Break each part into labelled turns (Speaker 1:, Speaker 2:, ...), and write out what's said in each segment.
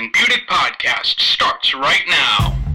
Speaker 1: and Budick podcast starts right now.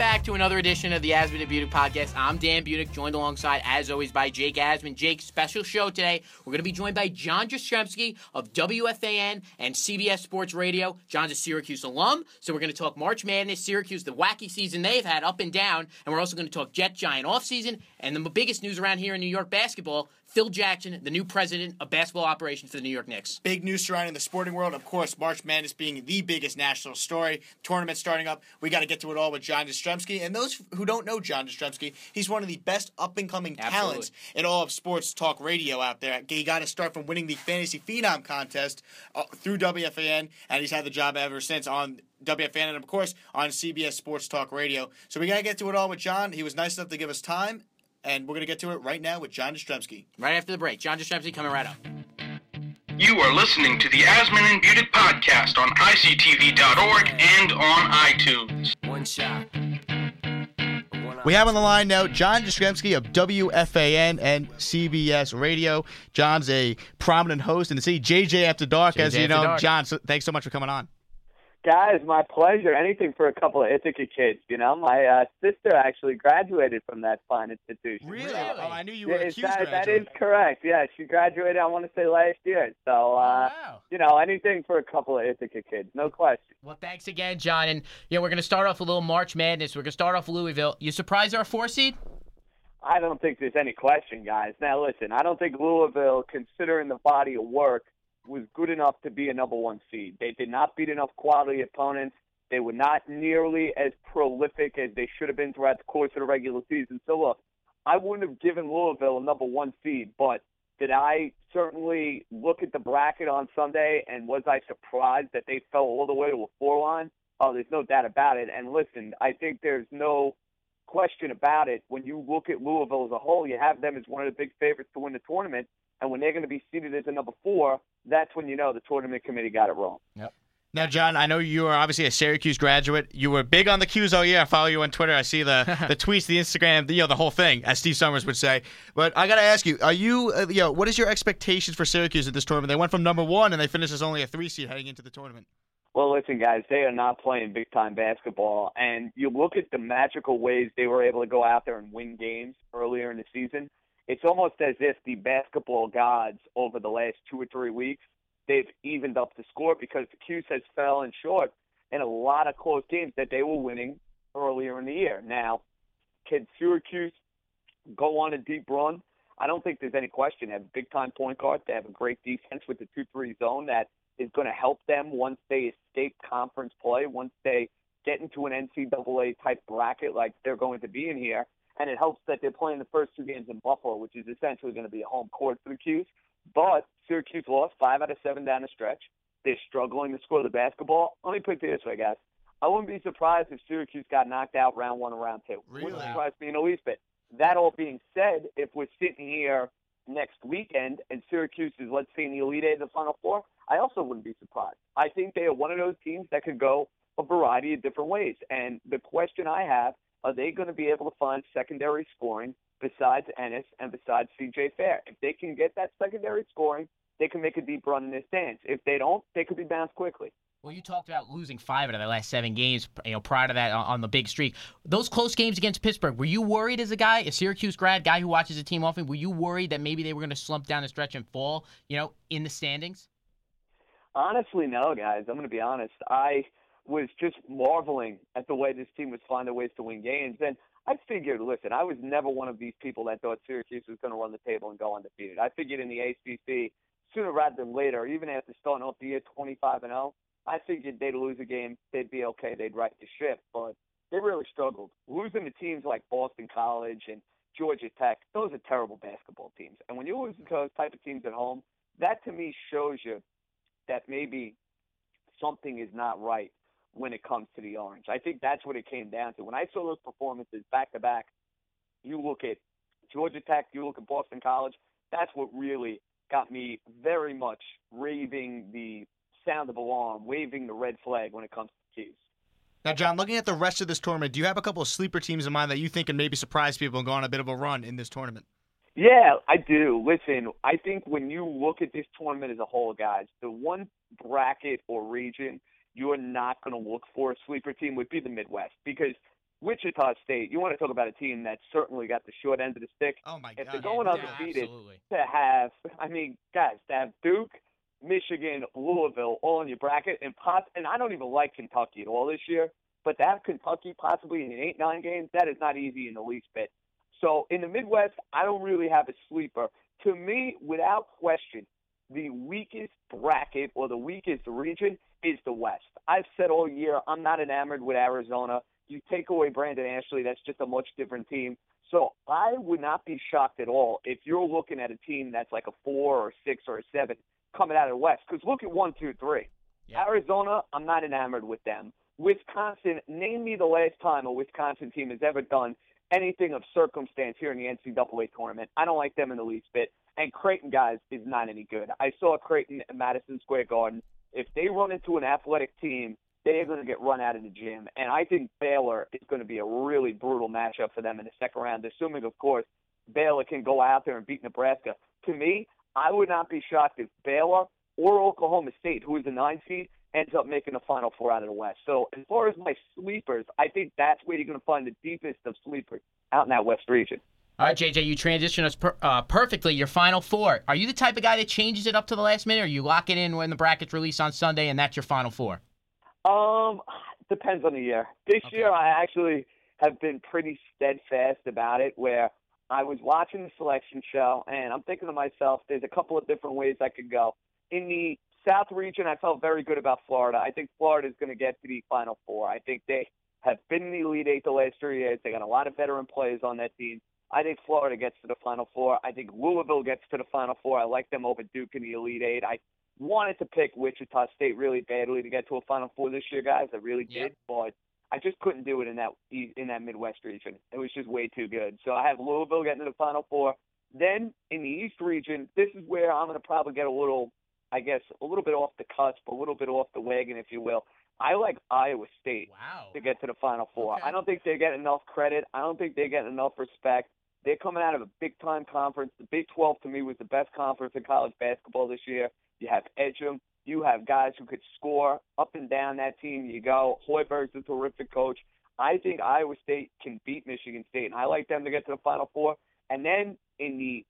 Speaker 2: Back to another edition of the Asman and Budick podcast. I'm Dan Budick, joined alongside, as always, by Jake Asman. Jake, special show today. We're going to be joined by John Jastremski of WFAN and CBS Sports Radio. John's a Syracuse alum, so we're going to talk March Madness, Syracuse, the wacky season they've had up and down, and we're also going to talk Jet Giant offseason and the biggest news around here in New York basketball, Phil Jackson, the new president of basketball operations for the New York Knicks.
Speaker 3: Big news surrounding the sporting world. Of course, March Madness being the biggest national story. Tournament starting up. We got to get to it all with John Jastremski. And those who don't know John Jastremski, he's one of the best up and coming talents in all of sports talk radio out there. He got to start from winning the Fantasy Phenom contest uh, through WFAN, and he's had the job ever since on WFAN and of course on CBS Sports Talk Radio. So we gotta get to it all with John. He was nice enough to give us time, and we're going to get to it right now with John Jastremski.
Speaker 2: Right after the break. John Jastremski coming right up.
Speaker 1: You are listening to the Asman and Budick podcast on ICTV.org and on iTunes. One shot.
Speaker 3: We have on the line now John Jastremski of WFAN and CBS Radio. John's a prominent host in the city. JJ After Dark, JJ as you know. Dark. John, so thanks so much for coming on.
Speaker 4: Guys, my pleasure. Anything for a couple of Ithaca kids, you know. My uh, sister actually graduated from that fine institution.
Speaker 3: Really? Oh, I knew you were a
Speaker 4: that, that is correct. Yeah, she graduated. I want to say last year. So, uh, oh, wow. you know, anything for a couple of Ithaca kids, no question.
Speaker 2: Well, thanks again, John. And yeah, we're going to start off a little March Madness. We're going to start off Louisville. You surprise our four seed?
Speaker 4: I don't think there's any question, guys. Now, listen, I don't think Louisville, considering the body of work was good enough to be a number one seed. They did not beat enough quality opponents. They were not nearly as prolific as they should have been throughout the course of the regular season. So look, I wouldn't have given Louisville a number one seed, but did I certainly look at the bracket on Sunday and was I surprised that they fell all the way to a four line? Oh, there's no doubt about it. And listen, I think there's no question about it. When you look at Louisville as a whole, you have them as one of the big favorites to win the tournament. And when they're going to be seated as a number four, that's when you know the tournament committee got it wrong.
Speaker 3: Yep. Now, John, I know you are obviously a Syracuse graduate. You were big on the 'Cuse all year. I follow you on Twitter. I see the the tweets, the Instagram, the, you know, the whole thing, as Steve Somers would say. But I got to ask you, are you, uh, you know, what is your expectations for Syracuse at this tournament? They went from number one and they finished as only a three seed heading into the tournament.
Speaker 4: Well, listen, guys, they are not playing big time basketball. And you look at the magical ways they were able to go out there and win games earlier in the season. It's almost as if the basketball gods over the last two or three weeks they've evened up the score because the 'Cuse has fallen short in a lot of close games that they were winning earlier in the year. Now, can Syracuse go on a deep run? I don't think there's any question. They have a big time point guard. They have a great defense with the 2 3 zone that is going to help them once they escape conference play, once they get into an NCAA type bracket like they're going to be in here. And it helps that they're playing the first two games in Buffalo, which is essentially going to be a home court for the 'Cuse. But Syracuse lost five out of seven down the stretch. They're struggling to score the basketball. Let me put it this way, guys. I wouldn't be surprised if Syracuse got knocked out round one or round two.
Speaker 3: Really?
Speaker 4: Wouldn't surprise me in the least bit. That all being said, if we're sitting here next weekend and Syracuse is, let's say, in the Elite Eight of the Final Four, I also wouldn't be surprised. I think they are one of those teams that could go a variety of different ways. And the question I have, are they going to be able to find secondary scoring besides Ennis and besides CJ Fair? If they can get that secondary scoring, they can make a deep run in this dance. If they don't, they could be bounced quickly.
Speaker 2: Well, you talked about losing five out of the last seven games. You know, prior to that, on the big streak, those close games against Pittsburgh. Were you worried as a guy, a Syracuse grad, guy who watches the team often? Were you worried that maybe they were going to slump down the stretch and fall? You know, in the standings.
Speaker 4: Honestly, no, guys. I'm going to be honest. I was just marveling at the way this team was finding ways to win games, and I figured, listen, I was never one of these people that thought Syracuse was going to run the table and go undefeated. I figured in the ACC sooner rather than later, even after starting off the year 25 and 0, I figured they'd lose a game, they'd be okay, they'd right the ship. But they really struggled. Losing to teams like Boston College and Georgia Tech, those are terrible basketball teams. And when you lose to those type of teams at home, that to me shows you that maybe something is not right when it comes to the Orange. I think that's what it came down to. When I saw those performances back to back, you look at Georgia Tech, you look at Boston College, that's what really got me very much raving the sound of alarm, waving the red flag when it comes to 'Cuse.
Speaker 3: Now, John, looking at the rest of this tournament, do you have a couple of sleeper teams in mind that you think can maybe surprise people and go on a bit of a run in this tournament?
Speaker 4: Yeah, I do. Listen, I think when you look at this tournament as a whole, guys, the one bracket or region you are not going to look for a sleeper team would be the Midwest because Wichita State, you want to talk about a team that's certainly got the short end of the stick.
Speaker 3: Oh my
Speaker 4: if
Speaker 3: God!
Speaker 4: they're going
Speaker 3: yeah,
Speaker 4: undefeated,
Speaker 3: absolutely.
Speaker 4: to have, I mean, guys, to have Duke, Michigan, Louisville all in your bracket, and pos- and I don't even like Kentucky at all this year, but to have Kentucky possibly in eight nine games, that is not easy in the least bit. So in the Midwest, I don't really have a sleeper. To me, without question, the weakest bracket or the weakest region is the West. I've said all year I'm not enamored with Arizona. You take away Brandon Ashley, that's just a much different team. So I would not be shocked at all if you're looking at a team that's like a four or six or a seven coming out of the West. Because look at one, two, three.
Speaker 3: Yeah.
Speaker 4: Arizona, I'm not enamored with them. Wisconsin, name me the last time a Wisconsin team has ever done anything of circumstance here in the NCAA tournament. I don't like them in the least bit. And Creighton, guys, is not any good. I saw Creighton at Madison Square Garden. If they run into an athletic team, they're going to get run out of the gym. And I think Baylor is going to be a really brutal matchup for them in the second round, assuming, of course, Baylor can go out there and beat Nebraska. To me, I would not be shocked if Baylor or Oklahoma State, who is the nine seed, ends up making the Final Four out of the West. So as far as my sleepers, I think that's where you're going to find the deepest of sleepers out in that West region.
Speaker 2: All right, JJ, you transition us per, uh, perfectly. Your final four. Are you the type of guy that changes it up to the last minute, or you lock it in when the brackets release on Sunday, and that's your final four?
Speaker 4: Um, depends on the year. This
Speaker 3: Okay.
Speaker 4: year, I actually have been pretty steadfast about it. Where I was watching the selection show, and I'm thinking to myself, there's a couple of different ways I could go. In the South region, I felt very good about Florida. I think Florida is going to get to the Final Four. I think they have been in the Elite Eight the last three years. They got a lot of veteran players on that team. I think Florida gets to the Final Four. I think Louisville gets to the Final Four. I like them over Duke in the Elite Eight. I wanted to pick Wichita State really badly to get to a Final Four this year, guys. I really
Speaker 2: Yep.
Speaker 4: did, but I just couldn't do it in that in that Midwest region. It was just way too good. So I have Louisville getting to the Final Four. Then in the East region, this is where I'm going to probably get a little, I guess, a little bit off the cusp, a little bit off the wagon, if you will. I like Iowa State
Speaker 3: Wow.
Speaker 4: to get to the Final Four.
Speaker 3: Okay.
Speaker 4: I don't think they get enough credit. I don't think they get enough respect. They're coming out of a big time conference. The Big 12 to me was the best conference in college basketball this year. You have Ejim. You have guys who could score up and down that team. You go. Hoiberg's a terrific coach. I think Iowa State can beat Michigan State, and I like them to get to the Final Four. And then in the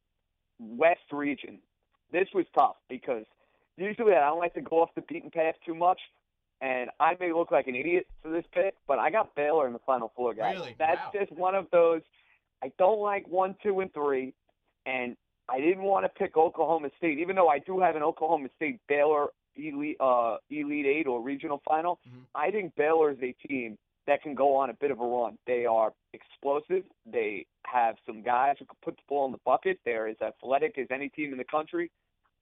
Speaker 4: West region, this was tough because usually I don't like to go off the beaten path too much, and I may look like an idiot for this pick, but I got Baylor in the Final Four, guys.
Speaker 3: Really?
Speaker 4: That's
Speaker 3: Wow.
Speaker 4: just one of those. I don't like one, two, and three, and I didn't want to pick Oklahoma State, even though I do have an Oklahoma State Baylor elite uh, elite eight or regional final.
Speaker 3: Mhm.
Speaker 4: I think Baylor is a team that can go on a bit of a run. They are explosive. They have some guys who can put the ball in the bucket. They're as athletic as any team in the country.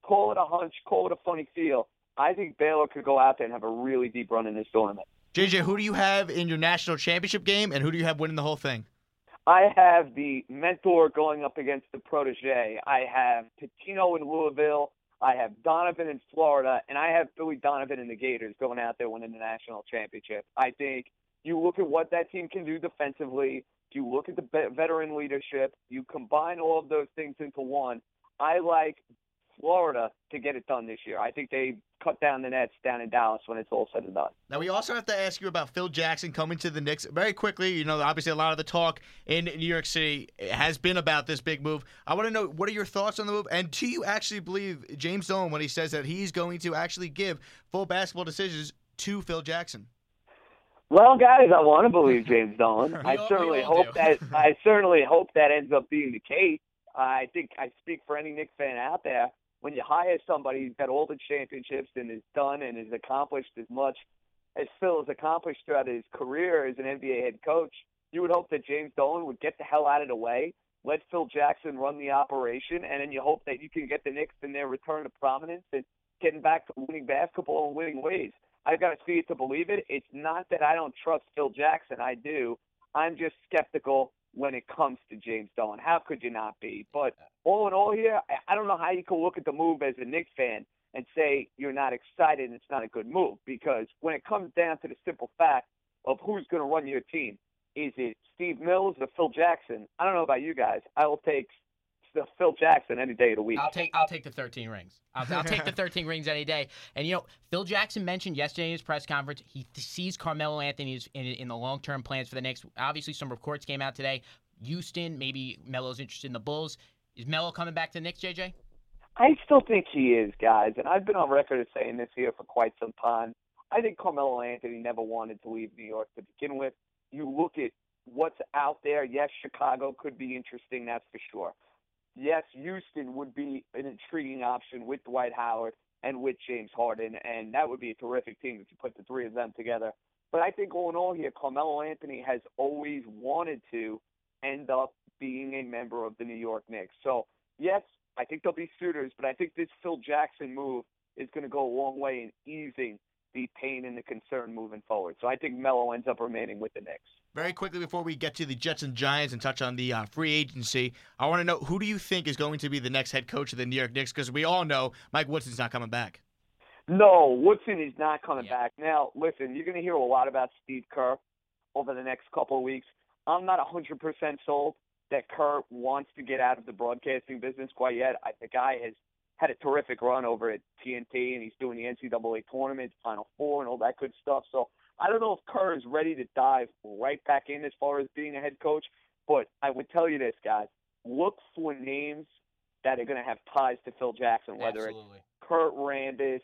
Speaker 4: Call it a hunch, call it a funny feel. I think Baylor could go out there and have a really deep run in this tournament.
Speaker 3: JJ, who do you have in your national championship game, and who do you have winning the whole thing?
Speaker 4: I have the mentor going up against the protege. I have Pitino in Louisville. I have Donovan in Florida, and I have Billy Donovan and the Gators going out there winning the national championship. I think you look at what that team can do defensively. You look at the veteran leadership. You combine all of those things into one. I like Florida to get it done this year. I think they cut down the nets down in Dallas when it's all said and done.
Speaker 3: Now we also have to ask you about Phil Jackson coming to the Knicks very quickly. You know, obviously a lot of the talk in New York City has been about this big move. I want to know what are your thoughts on the move, and do you actually believe James Dolan when he says that he's going to actually give full basketball decisions to Phil Jackson?
Speaker 4: Well, guys, I want to believe James Dolan. I
Speaker 3: all-
Speaker 4: certainly hope that I certainly hope that ends up being the case. I think I speak for any Knicks fan out there. When you hire somebody who's got all the championships and is done and has accomplished as much as Phil has accomplished throughout his career as an NBA head coach, you would hope that James Dolan would get the hell out of the way, let Phil Jackson run the operation, and then you hope that you can get the Knicks in their return to prominence and getting back to winning basketball and winning ways. I've got to see it to believe it. It's not that I don't trust Phil Jackson. I do. I'm just skeptical when it comes to James Dolan. How could you not be? But all in all, here, I- don't know how you can look at the move as a Knicks fan and say you're not excited and it's not a good move because when it comes down to the simple fact of who's going to run your team, is it Steve Mills or Phil Jackson? I don't know about you guys. I will take Phil Jackson any day of the week.
Speaker 2: I'll take I'll take the 13 rings. I'll, I'll take the 13 rings any day. And you know, Phil Jackson mentioned yesterday in his press conference he sees Carmelo Anthony in, in the long term plans for the Knicks. Obviously, some reports came out today. Houston, maybe Melo's interested in the Bulls. Is Melo coming back to the Knicks, JJ?
Speaker 4: I still think he is, guys, and I've been on record as saying this here for quite some time. I think Carmelo Anthony never wanted to leave New York to begin with. You look at what's out there. Yes, Chicago could be interesting, that's for sure. Yes, Houston would be an intriguing option with Dwight Howard and with James Harden, and that would be a terrific team if you put the three of them together. But I think all in all here, Carmelo Anthony has always wanted to end up being a member of the New York Knicks. So, yes, I think there'll be suitors, but I think this Phil Jackson move is going to go a long way in easing the pain and the concern moving forward. So I think Melo ends up remaining with the Knicks.
Speaker 3: Very quickly before we get to the Jets and Giants and touch on the uh, free agency, I want to know who do you think is going to be the next head coach of the New York Knicks? Because we all know Mike Woodson's not coming back.
Speaker 4: No, Woodson is not coming
Speaker 2: Yeah.
Speaker 4: back. Now, listen, you're going to hear a lot about Steve Kerr over the next couple of weeks. I'm not 100% sold that Kerr wants to get out of the broadcasting business quite yet. I, the guy has had a terrific run over at TNT, and he's doing the NCAA tournament, Final Four, and all that good stuff. So I don't know if Kerr is ready to dive right back in as far as being a head coach. But I would tell you this, guys: look for names that are going to have ties to Phil Jackson, whether it's Kurt Rambis,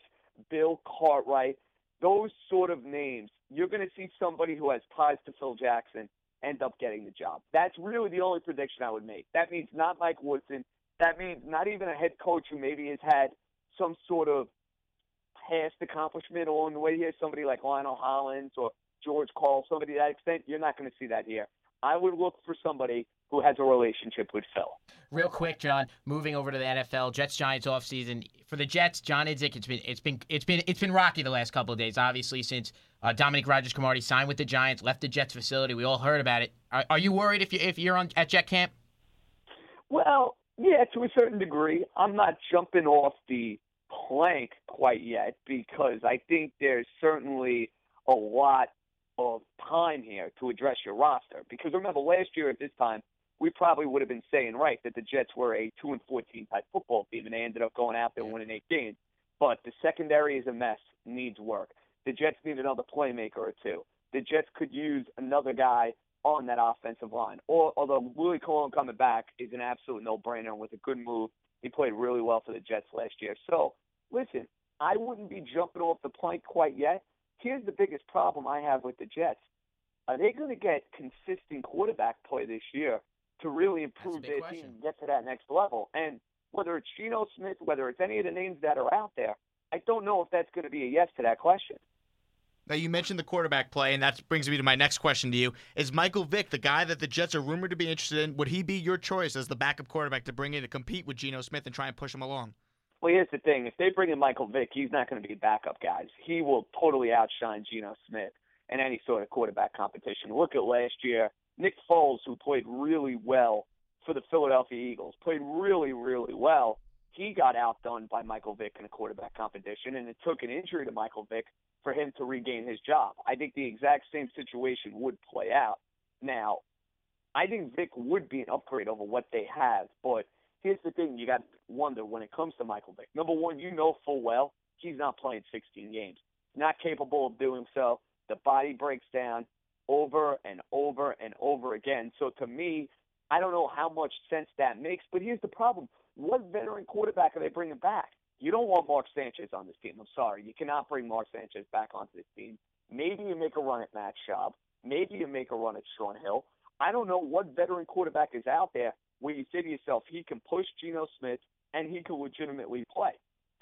Speaker 4: Bill Cartwright, those sort of names, you're going to see somebody who has ties to Phil Jackson end up getting the job. That's really the only prediction I would make. That means not Mike Woodson. That means not even a head coach who maybe has had some sort of past accomplishment along the way here, somebody like Lionel Hollins or George Karl, somebody to that extent. You're not going to see that here. I would look for somebody who has a relationship with Phil.
Speaker 2: Real quick, John. Moving over to the NFL, Jets Giants offseason. For the Jets, John Idzik, it's been it's been it's been it's been rocky the last couple of days. Obviously, since uh, Dominique Rodgers-Cromartie signed with the Giants, left the Jets facility, we all heard about it. Are, are you worried if you if you're on at Jet camp?
Speaker 4: Well, yeah, to a certain degree. I'm not jumping off the plank quite yet because I think there's certainly a lot of time here to address your roster. Because remember, last year at this time, we probably would have been saying right that the Jets were a two and fourteen type football team, and they ended up going out there and winning eight games. But the secondary is a mess, needs work. The Jets need another playmaker or two. The Jets could use another guy on that offensive line. Or although Willie Colon coming back is an absolute no-brainer and was a good move. He played really well for the Jets last year. So listen, I wouldn't be jumping off the plank quite yet. Here's the biggest problem I have with the Jets. Are they going to get consistent quarterback play this year to really improve their
Speaker 2: question.
Speaker 4: team and get to that next level? And whether it's Geno Smith, whether it's any of the names that are out there, I don't know if that's going to be a yes to that question.
Speaker 3: Now you mentioned the quarterback play, and that brings me to my next question to you: Is Michael Vick the guy that the Jets are rumored to be interested in? Would he be your choice as the backup quarterback to bring in to compete with Geno Smith and try and push him along?
Speaker 4: Well, here's the thing: if they bring in Michael Vick, he's not going to be a backup, guys. He will totally outshine Geno Smith in any sort of quarterback competition. Look at last year: Nick Foles, who played really well for the Philadelphia Eagles, played really, really well. He got outdone by Michael Vick in a quarterback competition, and it took an injury to Michael Vick for him to regain his job. I think the exact same situation would play out. Now, I think Vick would be an upgrade over what they have, but here's the thing you got to wonder when it comes to Michael Vick. Number one, you know full well he's not playing 16 games. Not capable of doing so. The body breaks down over and over and over again. So to me, I don't know how much sense that makes, but here's the problem. What veteran quarterback are they bringing back? You don't want Mark Sanchez on this team. I'm sorry. You cannot bring Mark Sanchez back onto this team. Maybe you make a run at Matt Schaub. Maybe you make a run at Shaun Hill. I don't know what veteran quarterback is out there where you say to yourself, he can push Geno Smith and he can legitimately play.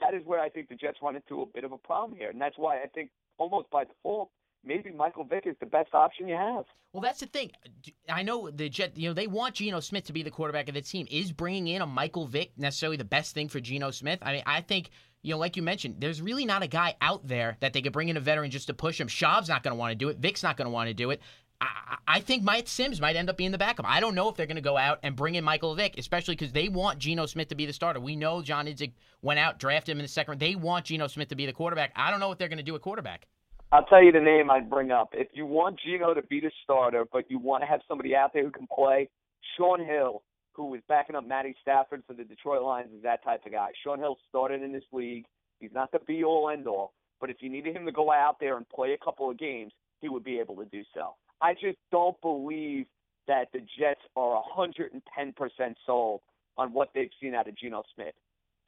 Speaker 4: That is where I think the Jets run into a bit of a problem here. And that's why I think almost by default, maybe Michael Vick is the best option you have.
Speaker 2: Well, that's the thing. I know the Jet. You know they want Geno Smith to be the quarterback of the team. Is bringing in a Michael Vick necessarily the best thing for Geno Smith? I mean, I think you know, like you mentioned, there's really not a guy out there that they could bring in a veteran just to push him. Schaub's not going to want to do it. Vick's not going to want to do it. I, I think Mike Sims might end up being the backup. I don't know if they're going to go out and bring in Michael Vick, especially because they want Geno Smith to be the starter. We know John Idzik went out, drafted him in the second. They want Geno Smith to be the quarterback. I don't know what they're going to do at quarterback.
Speaker 4: I'll tell you the name I'd bring up. If you want Geno to be the starter, but you want to have somebody out there who can play, Shaun Hill who was backing up Matty Stafford for the Detroit Lions, is that type of guy. Shaun Hill started in this league. He's not the be all end all, but if you needed him to go out there and play a couple of games, he would be able to do so. I just don't believe that the Jets are 110% sold on what they've seen out of Geno Smith.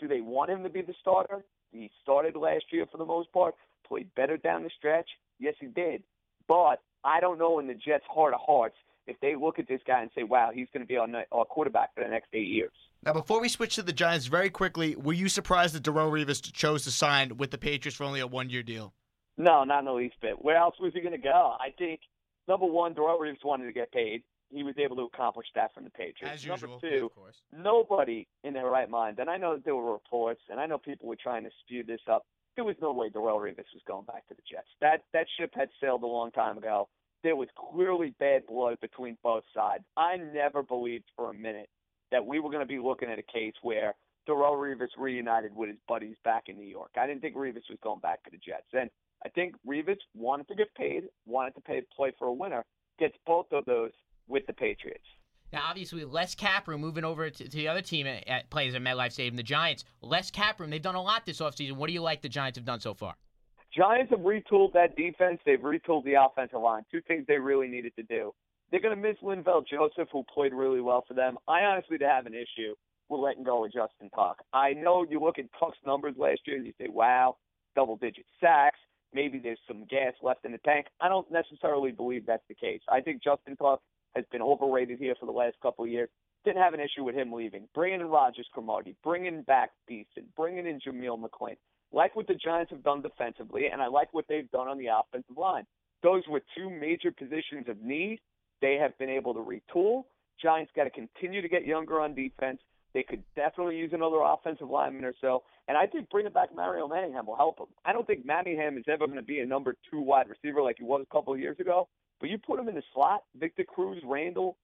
Speaker 4: Do they want him to be the starter? He started last year for the most part, played better down the stretch. Yes, he did. But I don't know in the Jets' heart of hearts if they look at this guy and say, wow, he's going to be our, our quarterback for the next eight years.
Speaker 3: Now, before we switch to the Giants, very quickly, were you surprised that Darrelle Revis chose to sign with the Patriots for only a one year deal?
Speaker 4: No, not in the least bit. Where else was he going to go? I think, number one, Darrelle Revis wanted to get paid. He was able to accomplish that from the Patriots.
Speaker 3: As
Speaker 4: number
Speaker 3: usual,
Speaker 4: two,
Speaker 3: of course.
Speaker 4: nobody in their right mind, and I know that there were reports, and I know people were trying to spew this up. There was no way Darrelle Revis was going back to the Jets. That that ship had sailed a long time ago. There was clearly bad blood between both sides. I never believed for a minute that we were going to be looking at a case where Darrelle Revis reunited with his buddies back in New York. I didn't think Revis was going back to the Jets, and I think Revis wanted to get paid, wanted to pay play for a winner. Gets both of those with the Patriots.
Speaker 2: Now, obviously, less cap room moving over to, to the other team at, at plays at MetLife Stadium, the Giants. Less cap room. They've done a lot this offseason. What do you like the Giants have done so far?
Speaker 4: Giants have retooled that defense. They've retooled the offensive line. Two things they really needed to do. They're going to miss Linval Joseph, who played really well for them. I honestly do have an issue with letting go of Justin Tuck. I know you look at Tuck's numbers last year and you say, wow, double digit sacks. Maybe there's some gas left in the tank. I don't necessarily believe that's the case. I think Justin Tuck has been overrated here for the last couple of years. Didn't have an issue with him leaving. Bringing in Rodgers-Cromartie, bringing back Beason, bringing in Jameel McClain. Like what the Giants have done defensively, and I like what they've done on the offensive line. Those were two major positions of need. They have been able to retool. Giants got to continue to get younger on defense. They could definitely use another offensive lineman or so. And I think bringing back Mario Manningham will help them. I don't think Manningham is ever going to be a number two wide receiver like he was a couple of years ago. But you put him in the slot, Victor Cruz, Randle,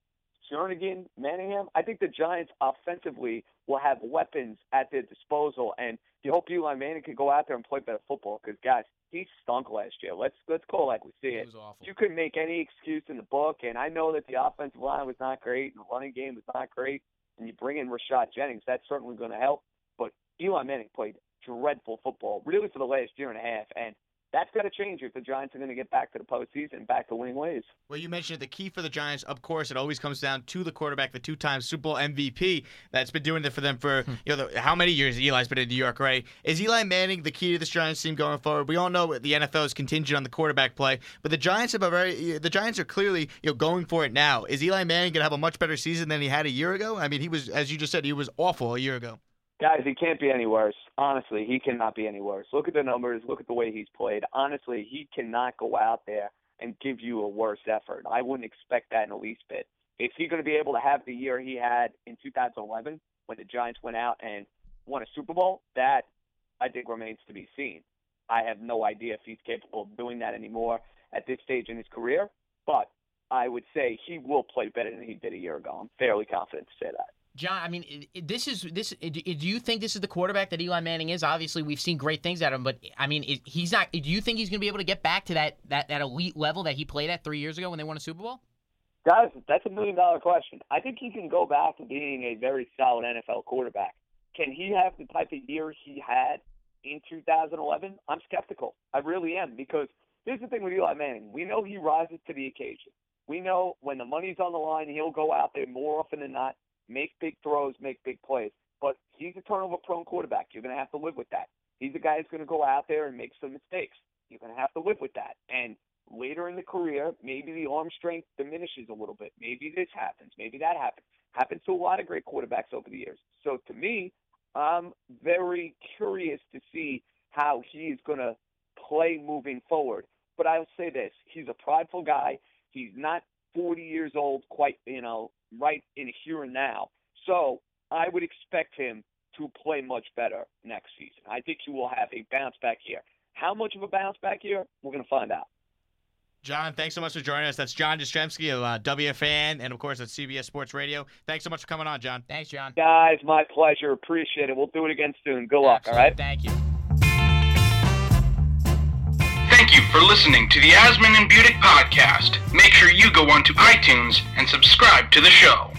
Speaker 4: Jernigan, Manningham, I think the Giants offensively will have weapons at their disposal. And you hope Eli Manning can go out there and play better football because, guys, he stunk last year. Let's let's call it like we see it.
Speaker 2: It was awful.
Speaker 4: You couldn't make any excuse in the book, and I know that the offensive line was not great and the running game was not great. And you bring in Rashad Jennings, that's certainly going to help. But Eli Manning played dreadful football, really, for the last year and a half, and that's got to change if the Giants are going to get back to the postseason, back to winning ways.
Speaker 3: Well, you mentioned the key for the Giants. Of course, it always comes down to the quarterback, the two-time Super Bowl MVP that's been doing it for them for hmm. you know the, how many years Eli's been in New York, right? Is Eli Manning the key to this Giants team going forward? We all know the NFL is contingent on the quarterback play, but the Giants have a very the Giants are clearly you know going for it now. Is Eli Manning going to have a much better season than he had a year ago? I mean, he was as you just said, he was awful a year ago.
Speaker 4: Guys, he can't be any worse. Honestly, he cannot be any worse. Look at the numbers. Look at the way he's played. Honestly, he cannot go out there and give you a worse effort. I wouldn't expect that in the least bit. Is he going to be able to have the year he had in 2011 when the Giants went out and won a Super Bowl? That, I think, remains to be seen. I have no idea if he's capable of doing that anymore at this stage in his career, but I would say he will play better than he did a year ago. I'm fairly confident to say that.
Speaker 2: John, I mean, this is this. Do you think this is the quarterback that Eli Manning is? Obviously, we've seen great things out of him, but I mean, he's not. Do you think he's going to be able to get back to that, that that elite level that he played at three years ago when they won a Super Bowl?
Speaker 4: Guys, that's a million dollar question. I think he can go back to being a very solid NFL quarterback. Can he have the type of year he had in 2011? I'm skeptical. I really am because here's the thing with Eli Manning. We know he rises to the occasion. We know when the money's on the line, he'll go out there more often than not, make big throws, make big plays. But he's a turnover prone quarterback. You're going to have to live with that. He's a guy who's going to go out there and make some mistakes. You're going to have to live with that. And later in the career, maybe the arm strength diminishes a little bit. Maybe this happens. Maybe that happens. Happens to a lot of great quarterbacks over the years. So to me, I'm very curious to see how he is going to play moving forward. But I'll say this: he's a prideful guy. He's not 40 years old, quite you know, right in here and now. So I would expect him to play much better next season. I think he will have a bounce back year. How much of a bounce back year? We're going to find out.
Speaker 3: John, thanks so much for joining us. That's John Jastremski of uh, WFAN, and of course at CBS Sports Radio. Thanks so much for coming on, John.
Speaker 2: Thanks, John.
Speaker 4: Guys, my pleasure. Appreciate it. We'll do it again soon. Good luck, all
Speaker 2: Absolutely.
Speaker 4: right?
Speaker 2: Thank you.
Speaker 1: You for listening to the Asman and Budick podcast. Make sure you go onto iTunes and subscribe to the show.